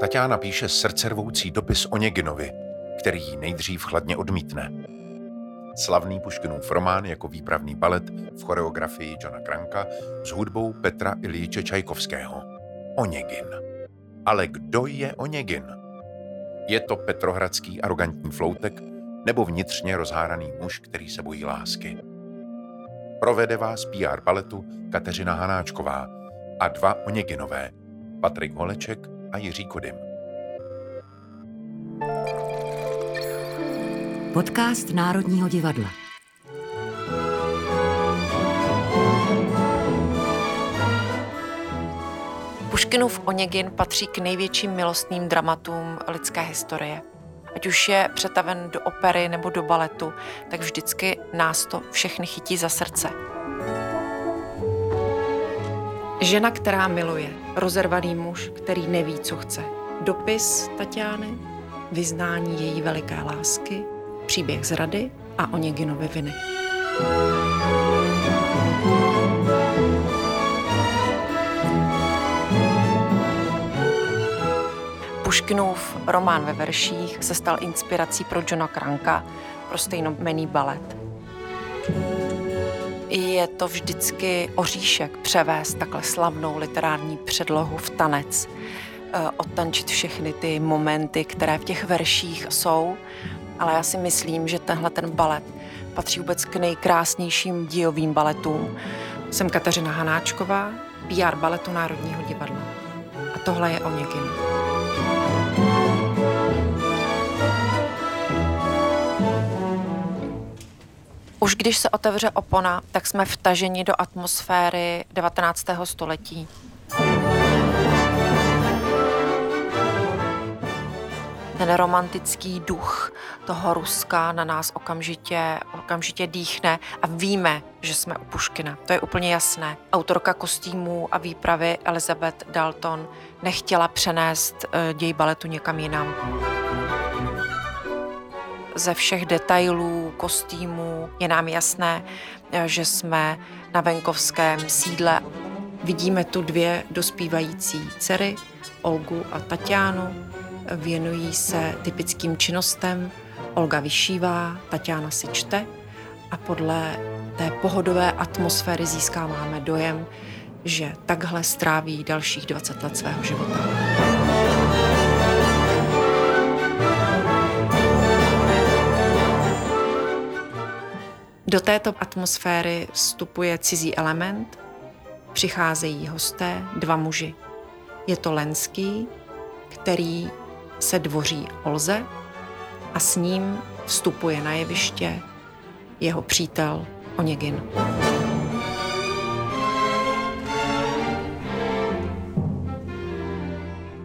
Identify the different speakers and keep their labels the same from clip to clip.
Speaker 1: Tatiana píše srdcervoucí dopis Oněginovi, který ji nejdřív chladně odmítne. Slavný Puškinův román jako výpravný balet v choreografii Johna Kranka s hudbou Petra Ilíče Čajkovského. Oněgin. Ale kdo je Oněgin? Je to petrohradský arrogantní floutek nebo vnitřně rozháraný muž, který se bojí lásky? Provede vás PR baletu Kateřina Hanáčková a dva Oněginové, Patrik Holeček a Jiří Kodym.
Speaker 2: Podcast Národního divadla.
Speaker 3: Puškinův Oněgin patří k největším milostným dramatům lidské historie. Ať už je přetaven do opery nebo do baletu, tak vždycky nás to všechny chytí za srdce. Žena, která miluje, rozervaný muž, který neví, co chce. Dopis Tatiány, vyznání její veliké lásky, příběh zrady a Oněginovy viny. Puškinův román ve verších se stal inspirací pro Johna Kranka pro stejnomený balet. Je to vždycky oříšek převést takhle slavnou literární předlohu v tanec, eh, odtančit všechny ty momenty, které v těch verších jsou, ale já si myslím, že tenhle ten balet patří vůbec k nejkrásnějším dílovým baletům. Jsem Kateřina Hanáčková, PR baletu Národního divadla. A tohle je Oněgin. Už když se otevře opona, tak jsme vtaženi do atmosféry 19. století. Ten romantický duch toho Ruska na nás okamžitě, okamžitě dýchne a víme, že jsme u Puškina. To je úplně jasné. Autorka kostýmů a výpravy Elizabeth Dalton nechtěla přenést eh, děj baletu někam jinam ze všech detailů, kostýmů je nám jasné, že jsme na venkovském sídle. Vidíme tu dvě dospívající dcery, Olgu a Tatianu. Věnují se typickým činnostem. Olga vyšívá, Tatiana si čte a podle té pohodové atmosféry získáváme dojem, že takhle stráví dalších 20 let svého života. Do této atmosféry vstupuje cizí element, přicházejí hosté, dva muži. Je to Lenský, který se dvoří Olze a s ním vstupuje na jeviště jeho přítel Oněgin.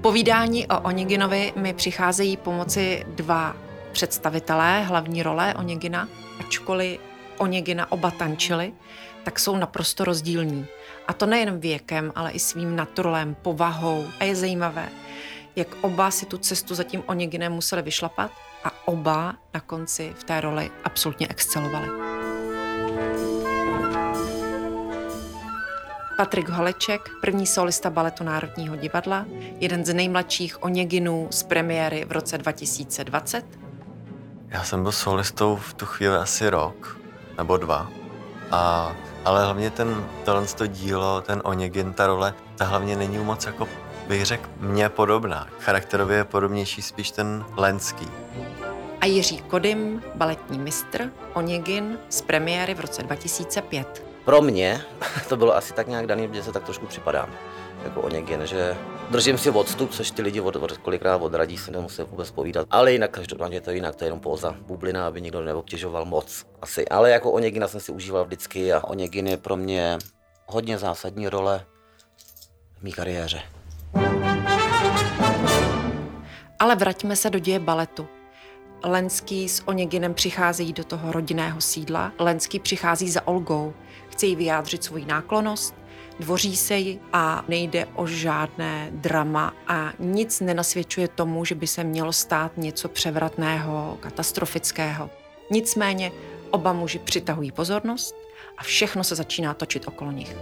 Speaker 3: Povídání o Oněginovi mi přicházejí pomoci dva představitelé hlavní role Oněgina, ačkoliv Oněgina oba tančili, tak jsou naprosto rozdílní. A to nejen věkem, ale i svým naturalem, povahou. A je zajímavé, jak oba si tu cestu za tím Oněginem museli vyšlapat a oba na konci v té roli absolutně excelovali. Patrik Holeček, první solista baletu Národního divadla, jeden z nejmladších Oněginů z premiéry v roce 2020.
Speaker 4: Já jsem byl solistou v tu chvíli asi rok nebo dva. A, ale hlavně ten, tohle to dílo, ten Oněgin, ta role, ta hlavně není moc jako bych řekl, mně podobná. Charakterově je podobnější spíš ten Lenský.
Speaker 3: A Jiří Kodym, baletní mistr, Oněgin z premiéry v roce 2005.
Speaker 5: Pro mě to bylo asi tak nějak daný, že se tak trošku připadám jako Oněgin, že držím si odstup, což ty lidi od, od, kolikrát odradí, se nemusí vůbec povídat. Ale jinak každopádně to je jinak, to je jenom póza, bublina, aby nikdo neobtěžoval moc asi. Ale jako Oněgina jsem si užíval vždycky a Oněgin je pro mě hodně zásadní role v mý kariéře.
Speaker 3: Ale vraťme se do děje baletu. Lenský s Oněginem přicházejí do toho rodinného sídla. Lenský přichází za Olgou. Chce jí vyjádřit svoji náklonost, dvoří se jí a nejde o žádné drama a nic nenasvědčuje tomu, že by se mělo stát něco převratného, katastrofického. Nicméně oba muži přitahují pozornost a všechno se začíná točit okolo nich.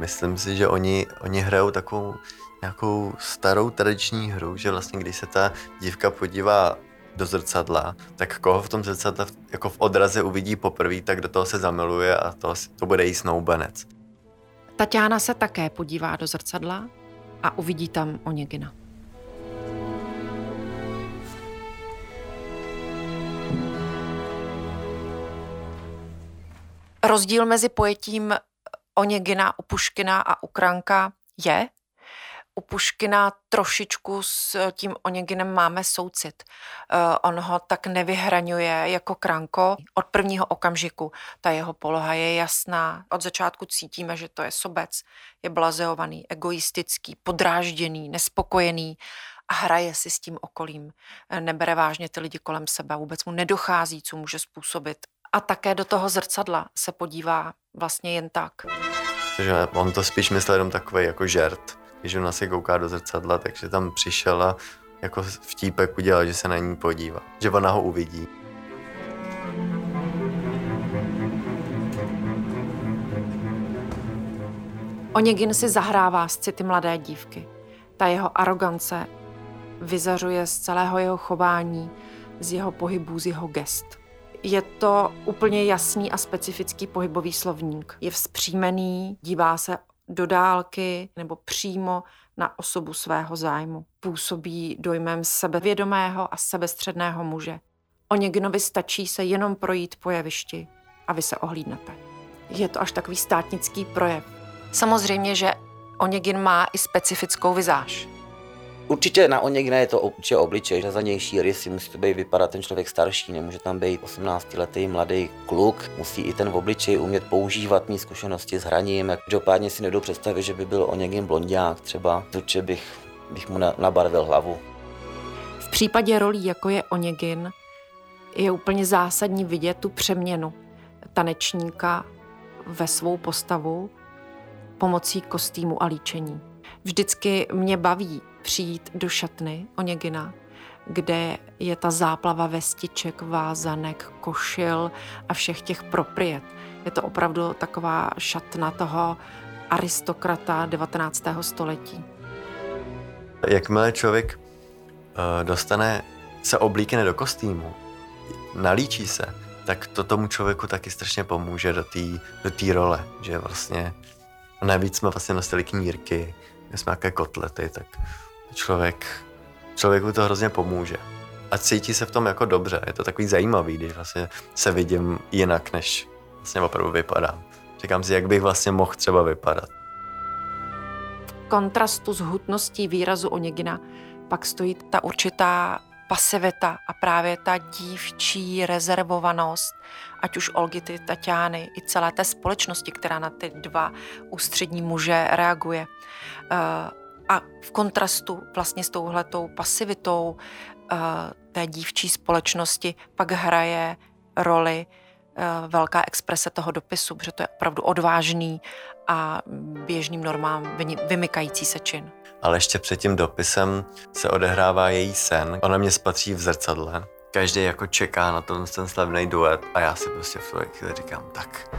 Speaker 4: Myslím si, že oni, oni hrajou takovou nějakou starou tradiční hru, že vlastně když se ta dívka podívá do zrcadla, tak koho v tom zrcadle jako v odraze uvidí poprvé, tak do toho se zamiluje a to, to bude jí snoubenec.
Speaker 3: Tatiana se také podívá do zrcadla a uvidí tam Oněgina. Rozdíl mezi pojetím Oněgina u Puškina a u Kranka je, u Puškina trošičku s tím Oněginem máme soucit. Uh, on ho tak nevyhraňuje jako Kranko. Od prvního okamžiku ta jeho poloha je jasná. Od začátku cítíme, že to je sobec, je blazeovaný, egoistický, podrážděný, nespokojený a hraje si s tím okolím. Nebere vážně ty lidi kolem sebe, vůbec mu nedochází, co může způsobit. A také do toho zrcadla se podívá vlastně jen tak.
Speaker 4: Takže on to spíš myslel jenom takový jako žert když ona se kouká do zrcadla, takže tam přišel a jako vtípek udělal, že se na ní podívá, že ona ho uvidí.
Speaker 3: Oněgin si zahrává s city mladé dívky. Ta jeho arogance vyzařuje z celého jeho chování, z jeho pohybů, z jeho gest. Je to úplně jasný a specifický pohybový slovník. Je vzpřímený, dívá se do dálky nebo přímo na osobu svého zájmu. Působí dojmem sebevědomého a sebestředného muže. O Něginovi stačí se jenom projít po jevišti a vy se ohlídnete. Je to až takový státnický projev. Samozřejmě, že Oněgin má i specifickou vizáž.
Speaker 5: Určitě na Oněgna je to určitě obličej, řazanější rysy, musí to být vypadat ten člověk starší, nemůže tam být 18-letý mladý kluk, musí i ten obličej umět používat, mít zkušenosti s hraním. Každopádně si nedovedu představit, že by byl Oněgin blondák třeba, určitě bych, bych mu nabarvil hlavu.
Speaker 3: V případě rolí, jako je Oněgin, je úplně zásadní vidět tu přeměnu tanečníka ve svou postavu pomocí kostýmu a líčení. Vždycky mě baví přijít do šatny Oněgina, kde je ta záplava vestiček, vázanek, košil a všech těch propriet. Je to opravdu taková šatna toho aristokrata 19. století.
Speaker 4: Jakmile člověk uh, dostane, se oblíkne do kostýmu, nalíčí se, tak to tomu člověku taky strašně pomůže do té do tý role, že vlastně navíc jsme vlastně nosili knírky, jsme nějaké kotlety, tak člověk, člověku to hrozně pomůže. A cítí se v tom jako dobře. Je to takový zajímavý, když vlastně se vidím jinak, než vlastně opravdu vypadám. Říkám si, jak bych vlastně mohl třeba vypadat.
Speaker 3: V kontrastu s hutností výrazu Oněgina pak stojí ta určitá pasivita a právě ta dívčí rezervovanost, ať už Olgity, Tatiány i celé té společnosti, která na ty dva ústřední muže reaguje. Uh, a v kontrastu vlastně s touhletou pasivitou uh, té dívčí společnosti pak hraje roli uh, velká exprese toho dopisu, protože to je opravdu odvážný a běžným normám vymykající se čin.
Speaker 4: Ale ještě před tím dopisem se odehrává její sen. Ona mě spatří v zrcadle. Každý jako čeká na ten, ten slavný duet a já si prostě v té chvíli říkám, tak,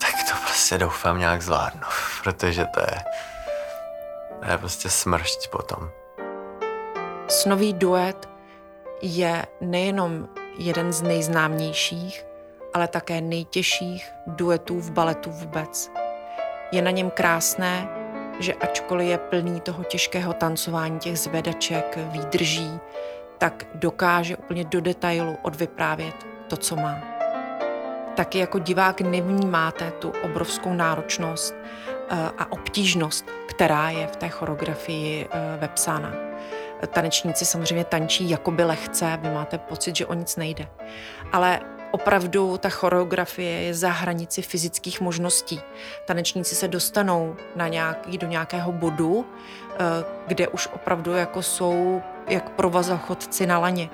Speaker 4: tak to prostě doufám nějak zvládnu, protože to je, to je prostě smršť potom.
Speaker 3: Snový duet je nejenom jeden z nejznámějších, ale také nejtěžších duetů v baletu vůbec. Je na něm krásné, že ačkoliv je plný toho těžkého tancování, těch zvedaček, výdrží, tak dokáže úplně do detailu odvyprávět to, co má. Taky jako divák nevnímáte tu obrovskou náročnost a obtížnost, která je v té choreografii eh, vepsána. Tanečníci samozřejmě tančí jakoby lehce, vy máte pocit, že o nic nejde. Ale opravdu ta choreografie je za hranici fyzických možností. Tanečníci se dostanou na nějaký, do nějakého bodu, eh, kde už opravdu jako jsou jak provazochodci na laně.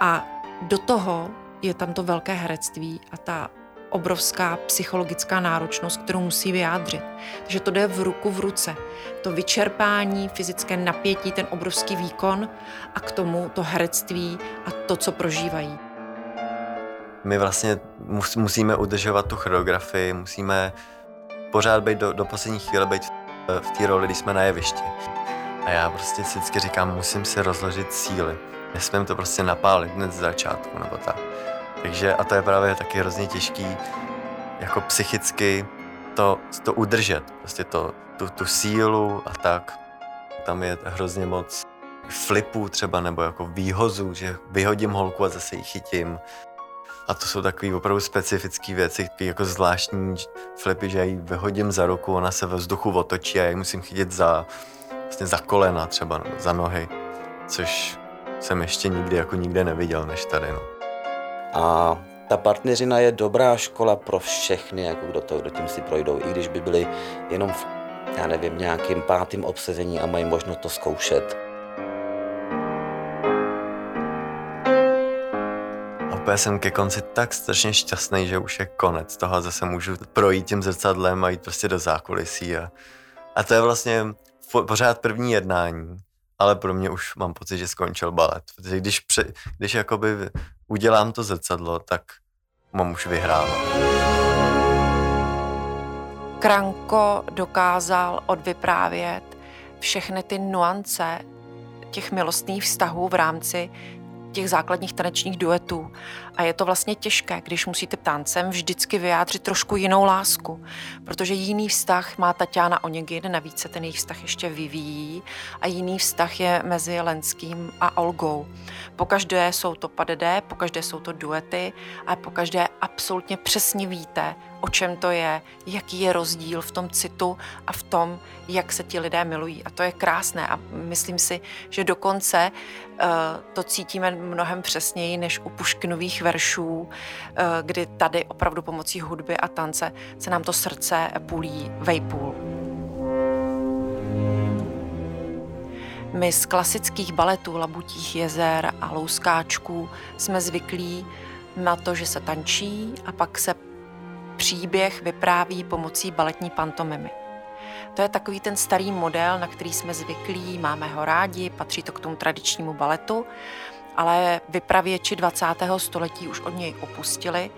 Speaker 3: A do toho je tam to velké herectví a ta obrovská psychologická náročnost, kterou musí vyjádřit. Takže to jde v ruku v ruce. To vyčerpání, fyzické napětí, ten obrovský výkon a k tomu to herectví a to, co prožívají.
Speaker 4: My vlastně musíme udržovat tu choreografii, musíme pořád být do, do poslední chvíle být v té roli, když jsme na jevišti. A já prostě si vždycky říkám, musím si rozložit síly. Nesmím to prostě napálit hned z začátku, nebo tak. Takže, a to je právě taky hrozně těžký, jako psychicky to, to udržet, prostě to, tu, tu sílu a tak. Tam je hrozně moc flipů třeba, nebo jako výhozů, že vyhodím holku a zase ji chytím. A to jsou takové opravdu specifické věci, jako zvláštní flipy, že já ji vyhodím za ruku, ona se ve vzduchu otočí a já ji musím chytit za, vlastně za kolena třeba, za nohy, což jsem ještě nikdy jako nikde neviděl než tady. No.
Speaker 5: A ta partneřina je dobrá škola pro všechny, jako kdo, to, kdo tím si projdou, i když by byli jenom v, já nevím, nějakým pátým obsazení a mají možnost to zkoušet.
Speaker 4: Úplně jsem ke konci tak strašně šťastný, že už je konec toho a zase můžu projít tím zrcadlem a jít prostě do zákulisí. A, a to je vlastně pořád první jednání, ale pro mě už mám pocit, že skončil balet. Protože když, pře, když jakoby udělám to zrcadlo, tak mám už vyhráno.
Speaker 3: Kranko dokázal odvyprávět všechny ty nuance těch milostných vztahů v rámci těch základních tanečních duetů. A je to vlastně těžké, když musíte tancem vždycky vyjádřit trošku jinou lásku, protože jiný vztah má Tatiana Onegin, navíc se ten jejich vztah ještě vyvíjí a jiný vztah je mezi Lenským a Olgou. Pokaždé jsou to padedé, pokaždé jsou to duety a pokaždé absolutně přesně víte, o čem to je, jaký je rozdíl v tom citu a v tom, jak se ti lidé milují. A to je krásné a myslím si, že dokonce uh, to cítíme mnohem přesněji než u Puškinových veršů, uh, kdy tady opravdu pomocí hudby a tance se nám to srdce bulí vejpůl. My z klasických baletů Labutích jezer a Louskáčků jsme zvyklí na to, že se tančí a pak se příběh vypráví pomocí baletní pantomimy. To je takový ten starý model, na který jsme zvyklí, máme ho rádi, patří to k tomu tradičnímu baletu, ale vypravěči 20. století už od něj opustili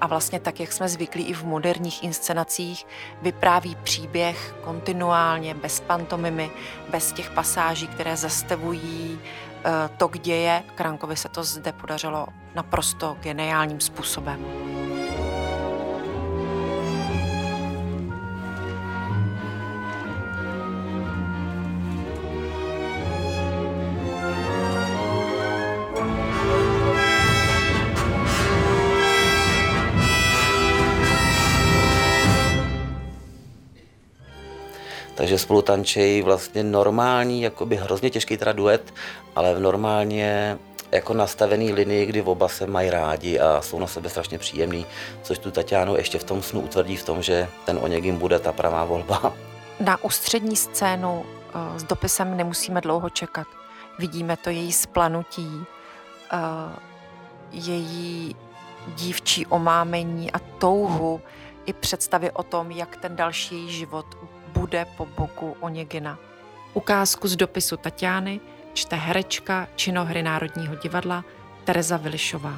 Speaker 3: a vlastně tak, jak jsme zvyklí i v moderních inscenacích, vypráví příběh kontinuálně, bez pantomimy, bez těch pasáží, které zastavují eh, tok děje. Krankovi se to zde podařilo naprosto geniálním způsobem.
Speaker 5: Takže spolu tančejí vlastně normální, jakoby hrozně těžký teda duet, ale v normálně jako nastavený linii, kdy oba se mají rádi a jsou na sebe strašně příjemný, což tu Tatianu ještě v tom snu utvrdí v tom, že ten Onegin bude ta pravá volba.
Speaker 3: Na ústřední scénu uh, s dopisem nemusíme dlouho čekat. Vidíme to její splanutí, uh, její dívčí omámení a touhu i představy o tom, jak ten další život bude po boku Oněgina. Ukázku z dopisu Tatiany čte herečka činohry Národního divadla Tereza Vilišová.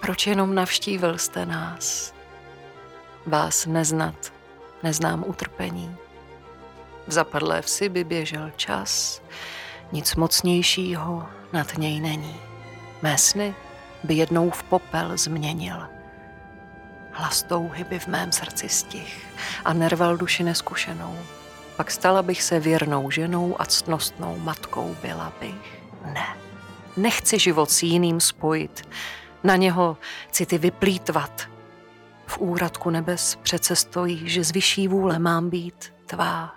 Speaker 6: Proč jenom navštívil jste nás? Vás neznat, neznám utrpení. V zapadlé vsi by běžel čas, nic mocnějšího nad něj není. Mé sny by jednou v popel změnil – Hlas touhy by v mém srdci stih a nerval duši neskušenou. Pak stala bych se věrnou ženou a ctnostnou matkou byla bych. Ne, nechci život s jiným spojit, na něho city vyplítvat. V úradku nebes přece stojí, že z vyšší vůle mám být tvá.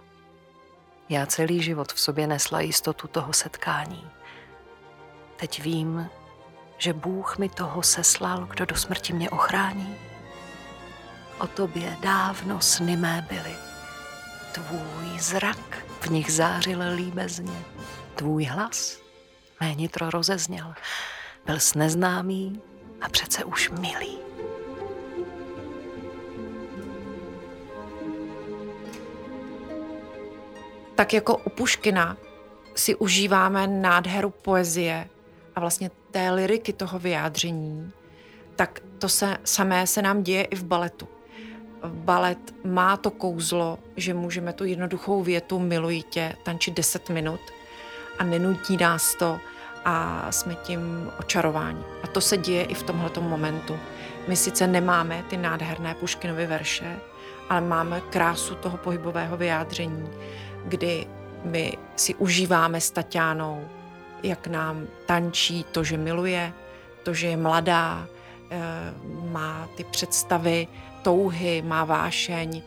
Speaker 6: Já celý život v sobě nesla jistotu toho setkání. Teď vím, že Bůh mi toho seslal, kdo do smrti mě ochrání o tobě dávno sny mé byly. Tvůj zrak v nich zářil líbezně. Tvůj hlas mé nitro rozezněl. Byl sneznámý a přece už milý.
Speaker 3: Tak jako u Puškina si užíváme nádheru poezie a vlastně té liriky toho vyjádření, tak to se samé se nám děje i v baletu balet má to kouzlo, že můžeme tu jednoduchou větu miluji tě tančit 10 minut a nenutí nás to a jsme tím očarováni. A to se děje i v tomhletom momentu. My sice nemáme ty nádherné Puškinovy verše, ale máme krásu toho pohybového vyjádření, kdy my si užíváme s Tatianou, jak nám tančí to, že miluje, to, že je mladá, eh, má ty představy, touhy, má vášeň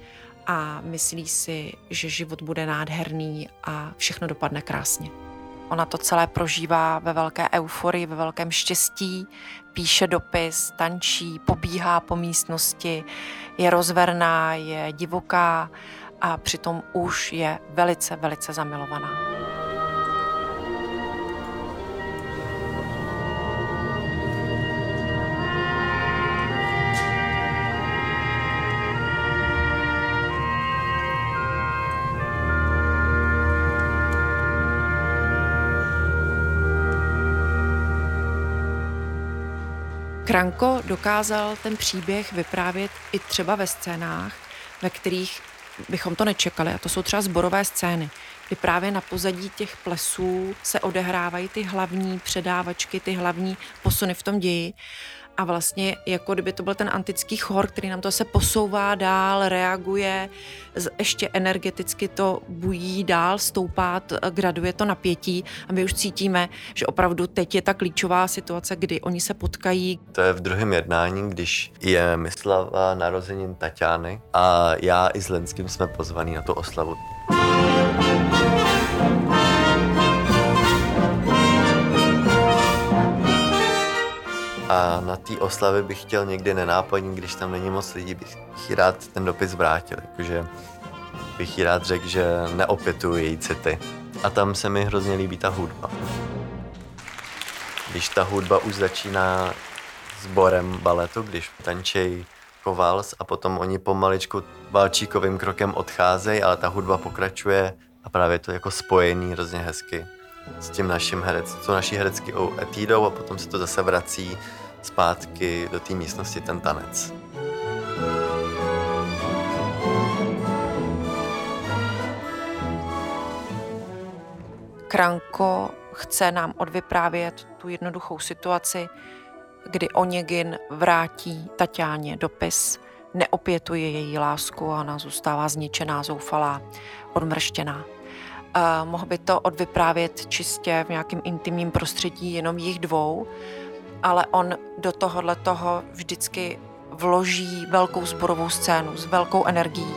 Speaker 3: a myslí si, že život bude nádherný a všechno dopadne krásně. Ona to celé prožívá ve velké euforii, ve velkém štěstí, píše dopis, tančí, pobíhá po místnosti, je rozverná, je divoká a přitom už je velice, velice zamilovaná. Kranko dokázal ten příběh vyprávět i třeba ve scénách, ve kterých bychom to nečekali, a to jsou třeba zborové scény, kdy právě na pozadí těch plesů se odehrávají ty hlavní předávačky, ty hlavní posuny v tom ději a vlastně jako kdyby to byl ten antický chor, který nám to se posouvá dál, reaguje, ještě energeticky to bují dál, stoupá, graduje to napětí a my už cítíme, že opravdu teď je ta klíčová situace, kdy oni se potkají.
Speaker 4: To je v druhém jednání, když je Myslava narozenin Tatiany a já i s Lenským jsme pozvaní na tu oslavu. A na té oslavě bych chtěl někdy nenápadně, když tam není moc lidí, bych rád ten dopis vrátil, jakože bych jí rád řekl, že neopětuju její city. A tam se mi hrozně líbí ta hudba. Když ta hudba už začíná sborem baletu, když tančej kovals a potom oni pomaličku valčíkovým krokem odcházejí, ale ta hudba pokračuje a právě to jako spojený hrozně hezky s tím naším herec, co naší herecký etídou a potom se to zase vrací zpátky do té místnosti ten tanec.
Speaker 3: Kranko chce nám odvyprávět tu jednoduchou situaci, kdy Oněgin vrátí Tatiáně dopis, neopětuje její lásku a ona zůstává zničená, zoufalá, odmrštěná. Uh, mohl by to odvyprávět čistě v nějakém intimním prostředí jenom jich dvou, ale on do tohohle toho vždycky vloží velkou zborovou scénu s velkou energií,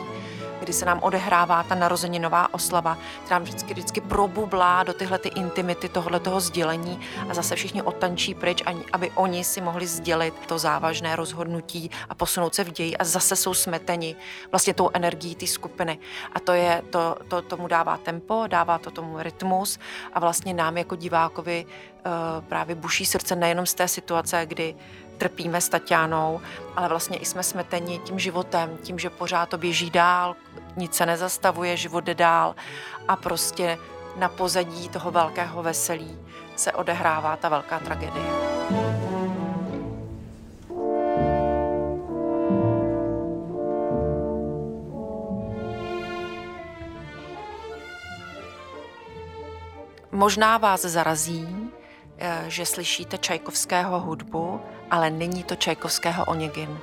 Speaker 3: kdy se nám odehrává ta narozeninová oslava, která vždycky, vždycky probublá do tyhle ty intimity tohohle toho sdělení a zase všichni odtančí pryč, aby oni si mohli sdělit to závažné rozhodnutí a posunout se v ději a zase jsou smeteni vlastně tou energií té skupiny. A to je, to, to tomu dává tempo, dává to tomu rytmus a vlastně nám jako divákovi uh, právě buší srdce nejenom z té situace, kdy trpíme s Tatianou, ale vlastně i jsme smeteni tím životem, tím, že pořád to běží dál, nic se nezastavuje, život jde dál a prostě na pozadí toho velkého veselí se odehrává ta velká tragédie. Možná vás zarazí, Eh, že slyšíte Čajkovského hudbu, ale není to Čajkovského Onegin.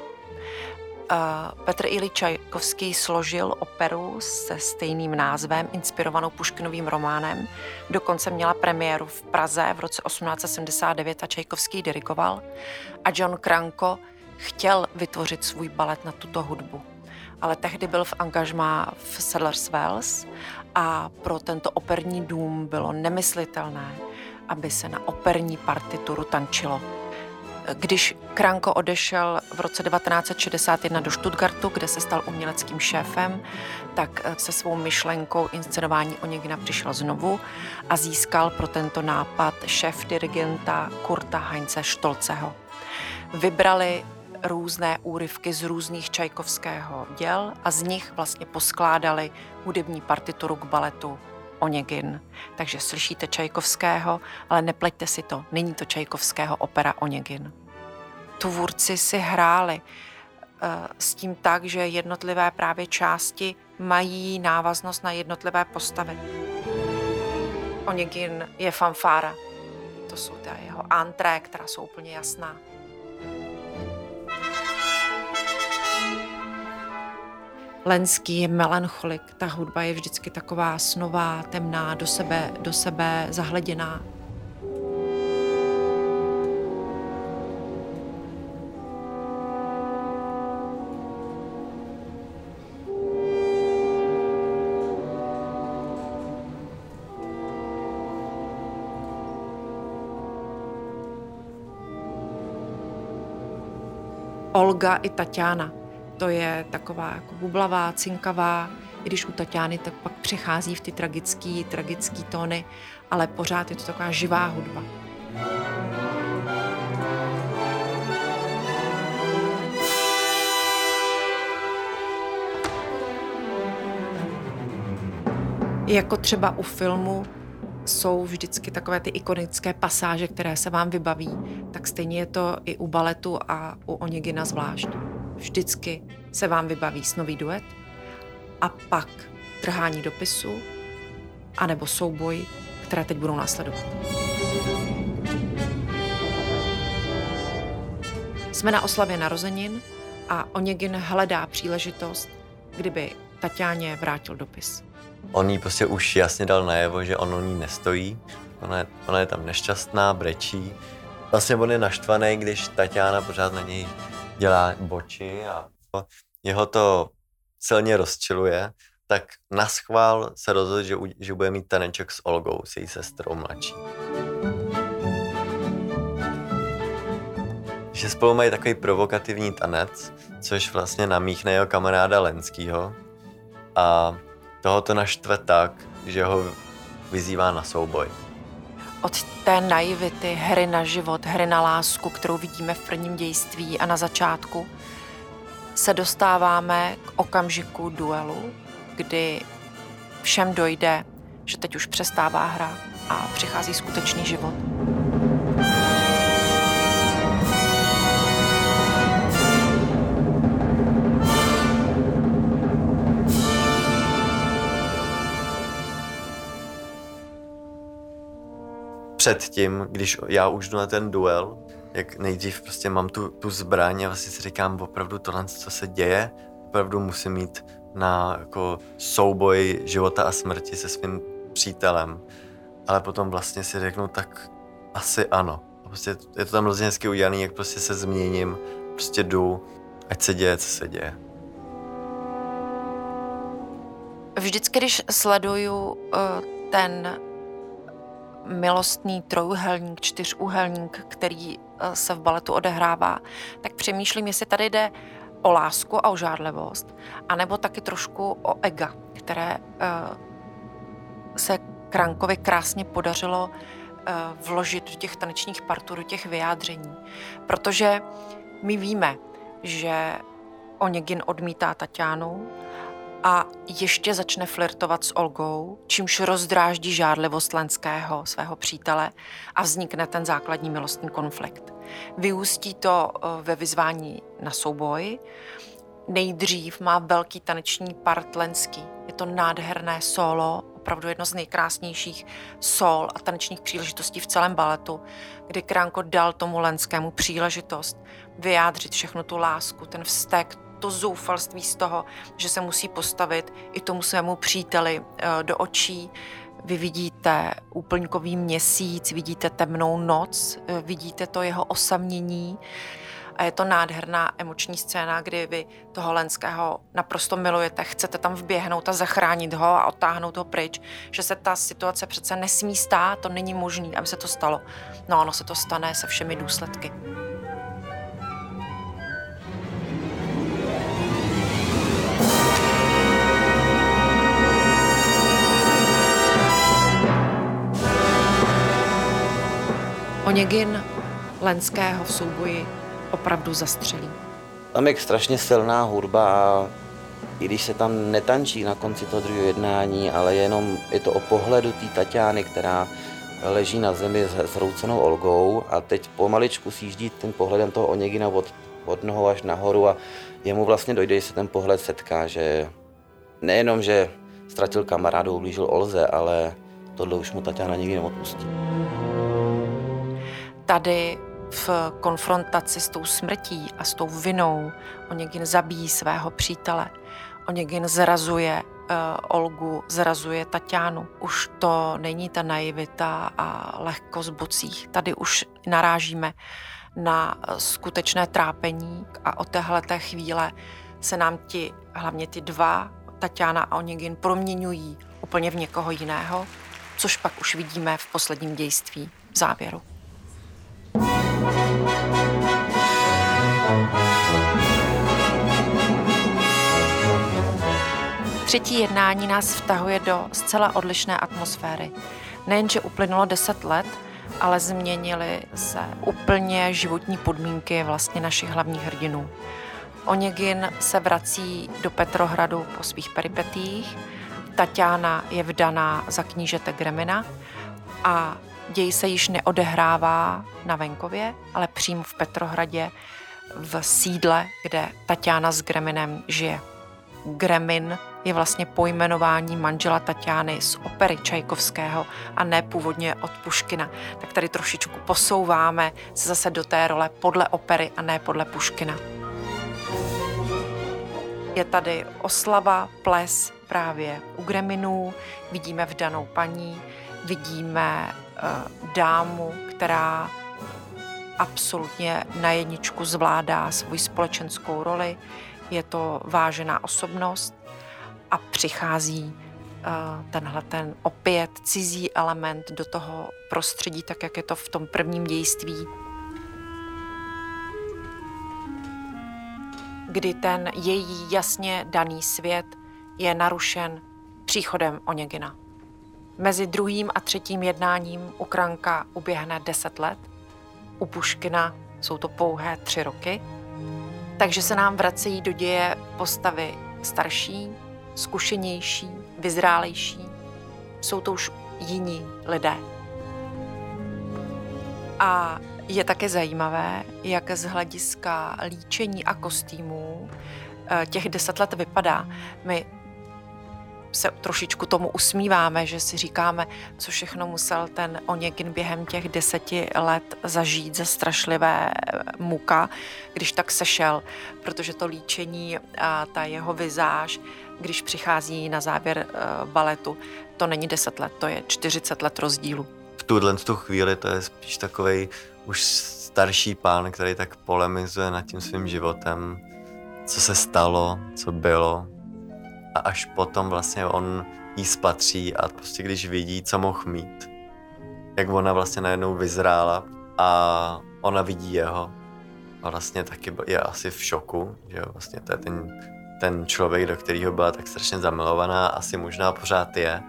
Speaker 3: Eh, Petr Ili Čajkovský složil operu se stejným názvem, inspirovanou Puškinovým románem. Dokonce měla premiéru v Praze v roce 1879 a Čajkovský dirigoval. A John Kranko chtěl vytvořit svůj balet na tuto hudbu. Ale tehdy byl v angažmá v Sadler's Wells a pro tento operní dům bylo nemyslitelné, aby se na operní partituru tančilo. Když Kranko odešel v roce 1961 do Stuttgartu, kde se stal uměleckým šéfem, tak se svou myšlenkou inscenování Onegina přišel znovu a získal pro tento nápad šéf dirigenta Kurta Heinze Stolceho. Vybrali různé úryvky z různých Čajkovského děl a z nich vlastně poskládali hudební partituru k baletu Onegin. Takže slyšíte Čajkovského, ale nepleťte si to, není to Čajkovského opera Onegin. Tvůrci si hráli s tím tak, že jednotlivé právě části mají návaznost na jednotlivé postavy. Onegin je fanfára. To jsou ta jeho antré, která jsou úplně jasná. Lenský je melancholik, ta hudba je vždycky taková snová, temná, do sebe, do sebe zahleděná. Olga i Tatiana. To je taková jako bublavá, cinkavá, i když u Tatiany tak pak přechází v ty tragické tragický tóny, ale pořád je to taková živá hudba. Jako třeba u filmu jsou vždycky takové ty ikonické pasáže, které se vám vybaví, tak stejně je to i u baletu a u Onegina zvlášť. Vždycky se vám vybaví snový duet a pak trhání dopisu anebo souboj, které teď budou následovat. Jsme na oslavě narozenin a Onegin hledá příležitost, kdyby Tatiáně vrátil dopis.
Speaker 4: On jí prostě už jasně dal najevo, že on o ní nestojí. Ona je, ona je tam nešťastná, brečí. Vlastně on je naštvaný, když Tatiana pořád na něj dělá boči a jeho to silně rozčiluje, tak na schvál se rozhodl, že, že bude mít taneček s Olgou, s její sestrou mladší. Že spolu mají takový provokativní tanec, což vlastně namíchne jeho kamaráda Lenskýho. A toho to naštve tak, že ho vyzývá na souboj.
Speaker 3: Od té naivity, hry na život, hry na lásku, kterou vidíme v prvním dějství a na začátku, se dostáváme k okamžiku duelu, kdy všem dojde, že teď už přestává hra a přichází skutečný život.
Speaker 4: Předtím, když já už jdu na ten duel, jak nejdřív prostě mám tu, tu zbraň a vlastně si říkám, opravdu tohle, co se děje, opravdu musím mít na jako souboj života a smrti se svým přítelem. Ale potom vlastně si řeknu, tak asi ano. Prostě je to tam hrozně hezky udělaný, jak prostě se změním, prostě jdu, ať se děje, co se děje.
Speaker 3: Vždycky, když sleduju uh, ten milostný trojuhelník, čtyřúhelník, který eh, se v baletu odehrává, tak přemýšlím, jestli tady jde o lásku a o žádlivost, anebo taky trošku o ega, které eh, se Krankovi krásně podařilo eh, vložit do těch tanečních partů, do těch vyjádření. Protože my víme, že Onegin odmítá Tatianu a ještě začne flirtovat s Olgou, čímž rozdráždí žádlivost Lenského, svého přítele, a vznikne ten základní milostný konflikt. Vyústí to eh, ve vyzvání na souboj. Nejdřív má velký taneční part Lenský. Je to nádherné solo, opravdu jedno z nejkrásnějších sol a tanečních příležitostí v celém baletu, kdy Kránko dal tomu Lenskému příležitost vyjádřit všechnu tu lásku, ten vztek, to zoufalství z toho, že se musí postavit i tomu svému příteli eh, do očí. Vy vidíte úplňkový měsíc, vidíte temnou noc, eh, vidíte to jeho osamění a je to nádherná emoční scéna, kdy vy toho Lenského naprosto milujete, chcete tam vběhnout a zachránit ho a odtáhnout ho pryč, že se ta situace přece nesmí stát, to není možné, aby se to stalo. No ono se to stane se všemi důsledky. Oněgin Lenského v souboji opravdu zastřelí.
Speaker 5: Tam je strašně silná hudba a i když se tam netančí na konci toho druhého jednání, ale jenom je to o pohledu té Tatiány, která leží na zemi s zroucenou Olgou a teď pomaličku sjíždí tím pohledem toho Oněgina od od nohou až nahoru a jemu vlastně dojde, že se ten pohled setká, že nejenom, že ztratil kamarádu, ublížil Olze, ale tohle už mu Tatiana nikdy neodpustí.
Speaker 3: Tady v konfrontaci s tou smrtí a s tou vinou Onegin zabíjí svého přítele. Onegin zrazuje uh, Olgu, zrazuje Tatianu. Už to není ta naivita a lehkost bocích. Tady už narážíme na skutečné trápení a od téhleté chvíle se nám ti, hlavně ty dva, Tatiana a Onegin, proměňují úplně v někoho jiného, což pak už vidíme v posledním dějství v závěru. Třetí jednání nás vtahuje do zcela odlišné atmosféry. Nejenže uplynulo deset let, ale změnily se úplně životní podmínky vlastně našich hlavních hrdinů. Oněgin se vrací do Petrohradu po svých peripetích, Tatiana je vdaná za knížete Gremina a děj se již neodehrává na venkově, ale přímo v Petrohradě v sídle, kde Tatiana s Greminem žije. Gremin je vlastně pojmenování manžela Tatiany z opery Čajkovského a ne původně od Puškina. Tak tady trošičku posouváme se zase do té role podle opery a ne podle Puškina. Je tady oslava, ples právě u Greminů, vidíme vdanou paní, vidíme dámu, která absolutně na jedničku zvládá svoji společenskou roli. Je to vážená osobnost a přichází uh, tenhle ten opět cizí element do toho prostředí, tak jak je to v tom prvním dějství. Kdy ten její jasně daný svět je narušen příchodem Oněgina. Mezi druhým a třetím jednáním u Kranka uběhne deset let, u Puškina jsou to pouhé tři roky, takže se nám vracejí do děje postavy starší, zkušenější, vyzrálejší. Jsou to už jiní lidé. A je také zajímavé, jak z hlediska líčení a kostýmů eh, těch deset let vypadá. My se trošičku tomu usmíváme, že si říkáme, co všechno musel ten Oněgin během těch deseti let zažít ze strašlivé muka, když tak sešel, protože to líčení a ta jeho vizáž, když přichází na závěr eh, baletu, to není deset let, to je 40 let rozdílu.
Speaker 4: V tuhle tu chvíli to je spíš takový už starší pán, který tak polemizuje nad tím svým životem, co se stalo, co bylo, a až potom vlastně on jí spatří a prostě když vidí, co mohl mít, jak ona vlastně najednou vyzrála a ona vidí jeho a vlastně taky je asi v šoku, že vlastně to je ten, ten člověk, do kterého byla tak strašně zamilovaná, asi možná pořád je,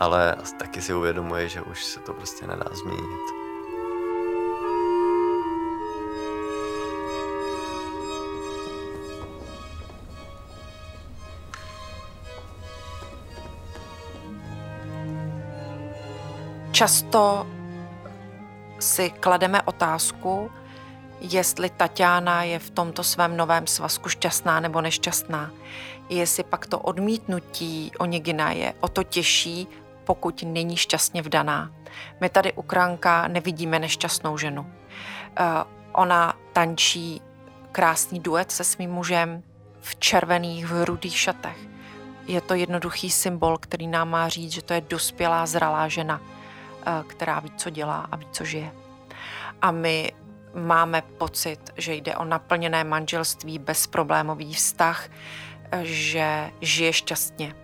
Speaker 4: ale taky si uvědomuje, že už se to prostě nedá změnit.
Speaker 3: Často si klademe otázku, jestli Tatiana je v tomto svém novém svazku šťastná nebo nešťastná. Jestli pak to odmítnutí Onigina je o to těžší, pokud není šťastně vdaná. My tady u Kranka nevidíme nešťastnou ženu. Uh, ona tančí krásný duet se svým mužem v červených, v rudých šatech. Je to jednoduchý symbol, který nám má říct, že to je dospělá, zralá žena – Eh, která ví, co dělá a ví, co žije. A my máme pocit, že jde o naplněné manželství, bezproblémový vztah, že žije šťastně.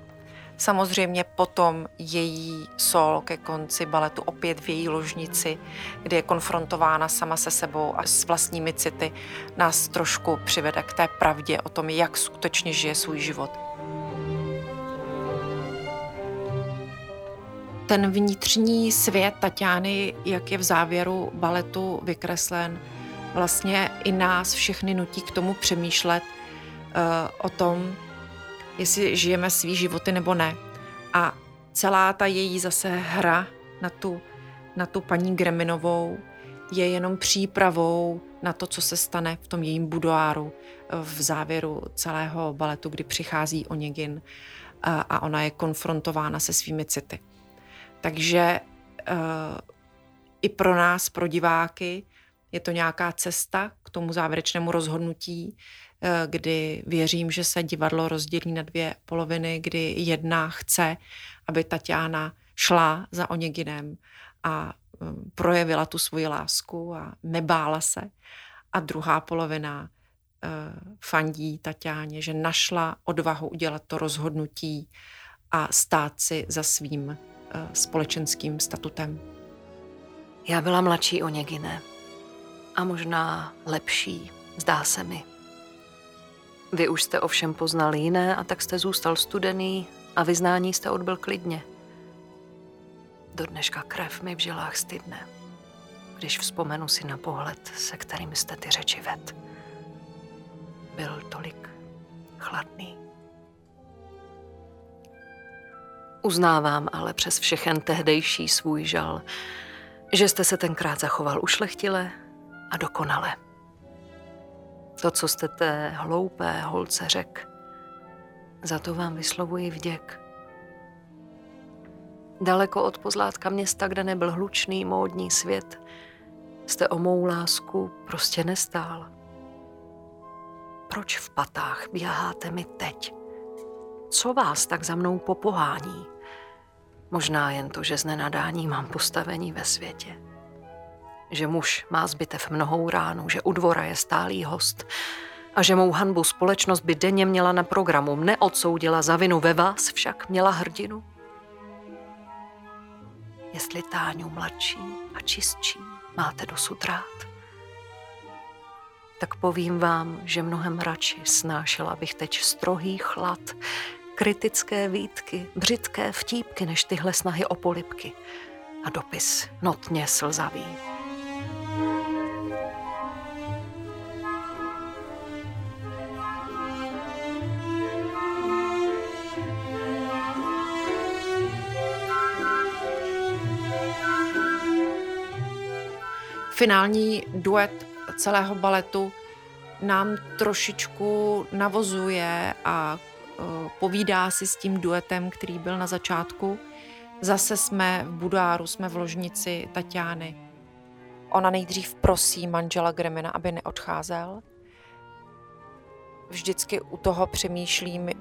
Speaker 3: Samozřejmě potom její sol ke konci baletu opět v její ložnici, kde je konfrontována sama se sebou a s vlastními city, nás trošku přivede k té pravdě o tom, jak skutečně žije svůj život. Ten vnitřní svět Tatiany, jak je v závěru baletu vykreslen, vlastně i nás všechny nutí k tomu přemýšlet uh, o tom, jestli žijeme svý životy nebo ne. A celá ta její zase hra na tu, na tu paní Greminovou je jenom přípravou na to, co se stane v tom jejím budoáru v závěru celého baletu, kdy přichází Onegin a ona je konfrontována se svými city. Takže i pro nás, pro diváky, je to nějaká cesta k tomu závěrečnému rozhodnutí, eh, kdy věřím, že se divadlo rozdělí na dvě poloviny, kdy jedna chce, aby Tatiana šla za Oněginem a eh, projevila tu svoji lásku a nebála se. A druhá polovina eh, fandí Tatiáně, že našla odvahu udělat to rozhodnutí a stát si za svým společenským statutem.
Speaker 6: Já byla mladší o Něgine a možná lepší, zdá se mi. Vy už jste ovšem poznal jiné a tak jste zůstal studený a vyznání jste odbyl klidně. Do dneška krev mi v žilách stydne, když vzpomenu si na pohled, se kterým jste ty řeči ved. Byl tolik chladný. Uznávám ale přes všechen tehdejší svůj žal, že jste se tenkrát zachoval ušlechtile a dokonale. To, co jste té hloupé holce řek, za to vám vyslovuji vděk. Daleko od pozlátka města, kde nebyl hlučný módní svět, jste o mou lásku prostě nestál. Proč v patách běháte mi teď? Co vás tak za mnou popohání? Možná jen to, že z nenadání mám postavení ve světě. Že muž má zbytev mnohou ránu, že u dvora je stálý host a že mou hanbu společnost by denně měla na programu, neodsoudila za vinu, ve vás však měla hrdinu. Jestli Táňu mladší a čistší máte dosud rád, tak povím vám, že mnohem radši snášela bych teď strohý chlad, kritické výtky, břitké vtípky než tyhle snahy o polipky. A dopis notně slzavý.
Speaker 3: Finální duet celého baletu nám trošičku navozuje a povídá si s tím duetem, který byl na začátku. Zase jsme v budáru, jsme v ložnici Tatiány. Ona nejdřív prosí manžela Gremina, aby neodcházel. Vždycky u toho přemýšlím, eh,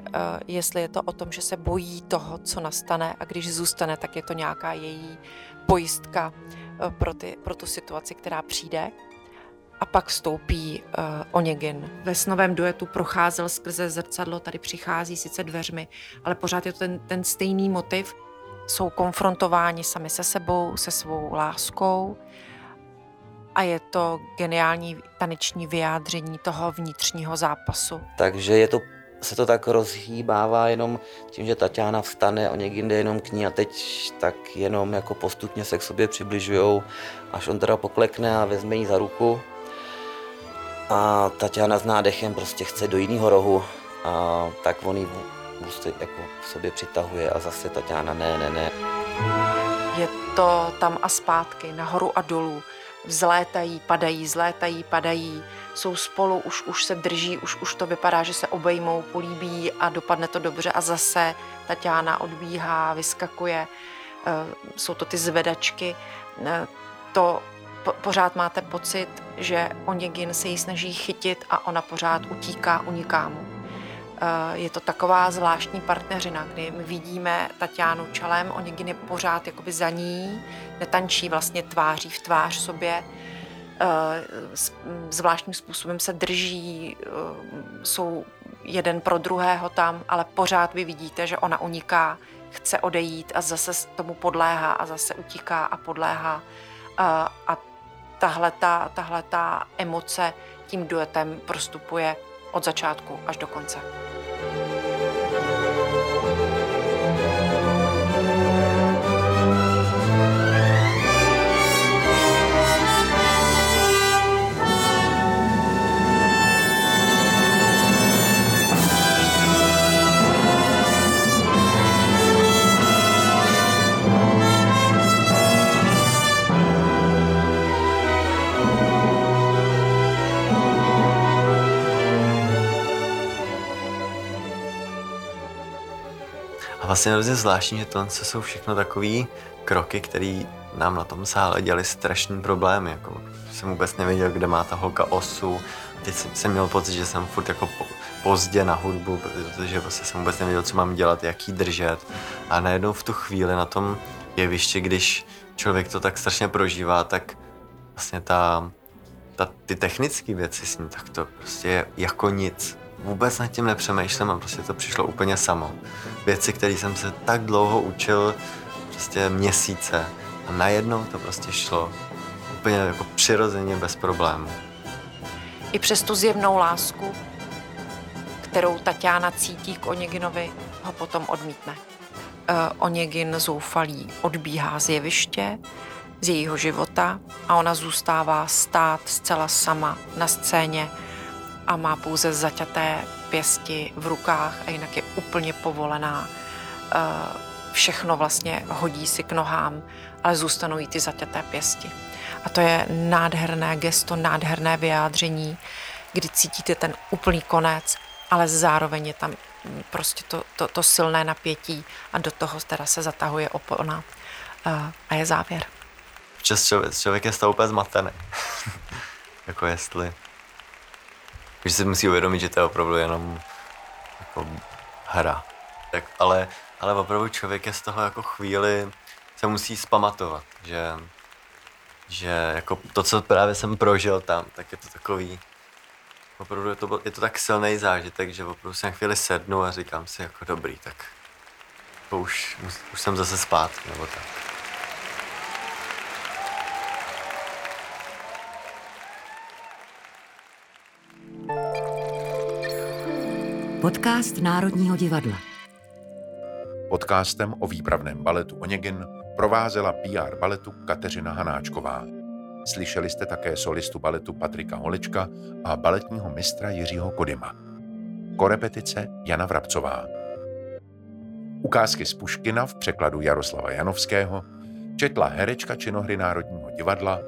Speaker 3: jestli je to o tom, že se bojí toho, co nastane a když zůstane, tak je to nějaká její pojistka eh, pro, ty, pro tu situaci, která přijde a pak vstoupí uh, Onegin. Ve snovém duetu procházel skrze zrcadlo, tady přichází sice dveřmi, ale pořád je to ten, ten stejný motiv. Jsou konfrontováni sami se sebou, se svou láskou a je to geniální taneční vyjádření toho vnitřního zápasu.
Speaker 5: Takže je to se to tak rozhýbává jenom tím, že Tatiana vstane, o někde jenom k ní a teď tak jenom jako postupně se k sobě přibližujou, až on teda poklekne a vezme jí za ruku a Tatiana s nádechem prostě chce do jiného rohu a tak on ji prostě jako v sobě přitahuje a zase Tatiana ne, ne, ne.
Speaker 3: Je to tam a zpátky, nahoru a dolů. Vzlétají, padají, zlétají, padají, jsou spolu, už, už se drží, už, už to vypadá, že se obejmou, políbí a dopadne to dobře a zase Tatiana odbíhá, vyskakuje. Eh, jsou to ty zvedačky. Eh, to po, pořád máte pocit, že Onegin se jí snaží chytit a ona pořád utíká, uniká mu. Eh, je to taková zvláštní partneřina, kdy my vidíme Tatianu čelem, Onegin je pořád jakoby za ní, netančí vlastně tváří v tvář sobě, eh, zvláštním způsobem se drží, eh, jsou jeden pro druhého tam, ale pořád vy vidíte, že ona uniká, chce odejít a zase tomu podléhá a zase utíká a podléhá. A, a tahle ta emoce tím duetem prostupuje od začátku až do konce.
Speaker 4: Vlastně hrozně zvláštní, že tohle jsou všechno takové kroky, které nám na tom sále dělali strašný problémy. Jako, jsem vůbec nevěděl, kde má ta holka osu. Teď jsem, měl pocit, že jsem furt jako po, pozdě na hudbu, protože vlastně jsem vůbec nevěděl, co mám dělat, jak držet. A najednou v tu chvíli na tom jevišti, když člověk to tak strašně prožívá, tak vlastně ta, ta, ty technické věci s ním, tak to prostě je jako nic. Vůbec nad tím nepřemýšlím a prostě to přišlo úplně samo. Věci, které jsem se tak dlouho učil, prostě měsíce a najednou to prostě šlo úplně jako přirozeně bez problémů.
Speaker 3: I přes tu zjevnou lásku, kterou Tatiana cítí k Oneginovi, ho potom odmítne. Uh, Onegin zoufalý odbíhá z jeviště, z jejího života a ona zůstává stát zcela sama na scéně a má pouze zaťaté pěsti v rukách a jinak je úplně povolená. Uh, všechno vlastně hodí si k nohám, ale zůstanou jí ty zaťaté pěsti. A to je nádherné gesto, nádherné vyjádření, kdy cítíte ten úplný konec, ale zároveň je tam prostě to, to, to silné napětí a do toho teda se zatahuje opona a je závěr.
Speaker 4: Včas člověk, člověk je z toho úplně zmatený. jako jestli... Že si musí uvědomit, že to je opravdu jenom jako hra. Tak, ale, ale opravdu člověk je z toho jako chvíli se musí spamatovat, že že jako to, co právě jsem prožil tam, tak je to takový, opravdu je to, je to tak silný zážitek, že opravdu si na chvíli sednu a říkám si jako dobrý, tak už, už jsem zase spát, nebo tak.
Speaker 2: Podcast Národního divadla.
Speaker 1: Podcastem o výpravném baletu Oněgin provázela PR baletu Kateřina Hanáčková. Slyšeli jste také solistu baletu Patrika Holečka a baletního mistra Jiřího Kodyma. Korepetice Jana Vrabcová. Ukázky z Puškina v překladu Jaroslava Janovského četla herečka činohry Národního divadla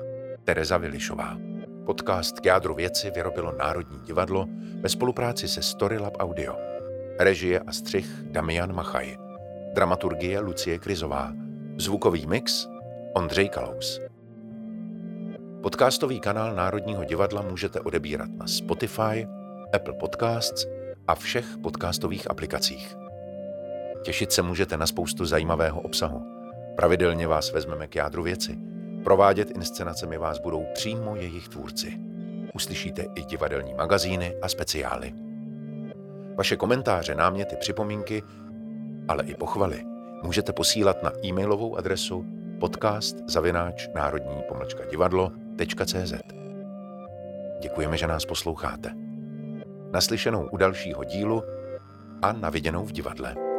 Speaker 1: Tereza Vilišová. Podcast k jádru věci vyrobilo Národní divadlo ve spolupráci se Storylab Audio. Režie a střih Damian Machaj. Dramaturgie Lucie Krizová. Zvukový mix Ondřej Kalous. Podcastový kanál Národního divadla můžete odebírat na Spotify, Apple Podcasts a všech podcastových aplikacích. Těšit se můžete na spoustu zajímavého obsahu. Pravidelně vás vezmeme k jádru věci. Provádět inscenacemi vás budou přímo jejich tvůrci. Uslyšíte i divadelní magazíny a speciály. Vaše komentáře, náměty, připomínky, ale i pochvaly můžete posílat na e-mailovou adresu podcast zavináč národní pomlčka divadlo.cz. Děkujeme, že nás posloucháte. Naslyšenou u dalšího dílu a naviděnou v divadle.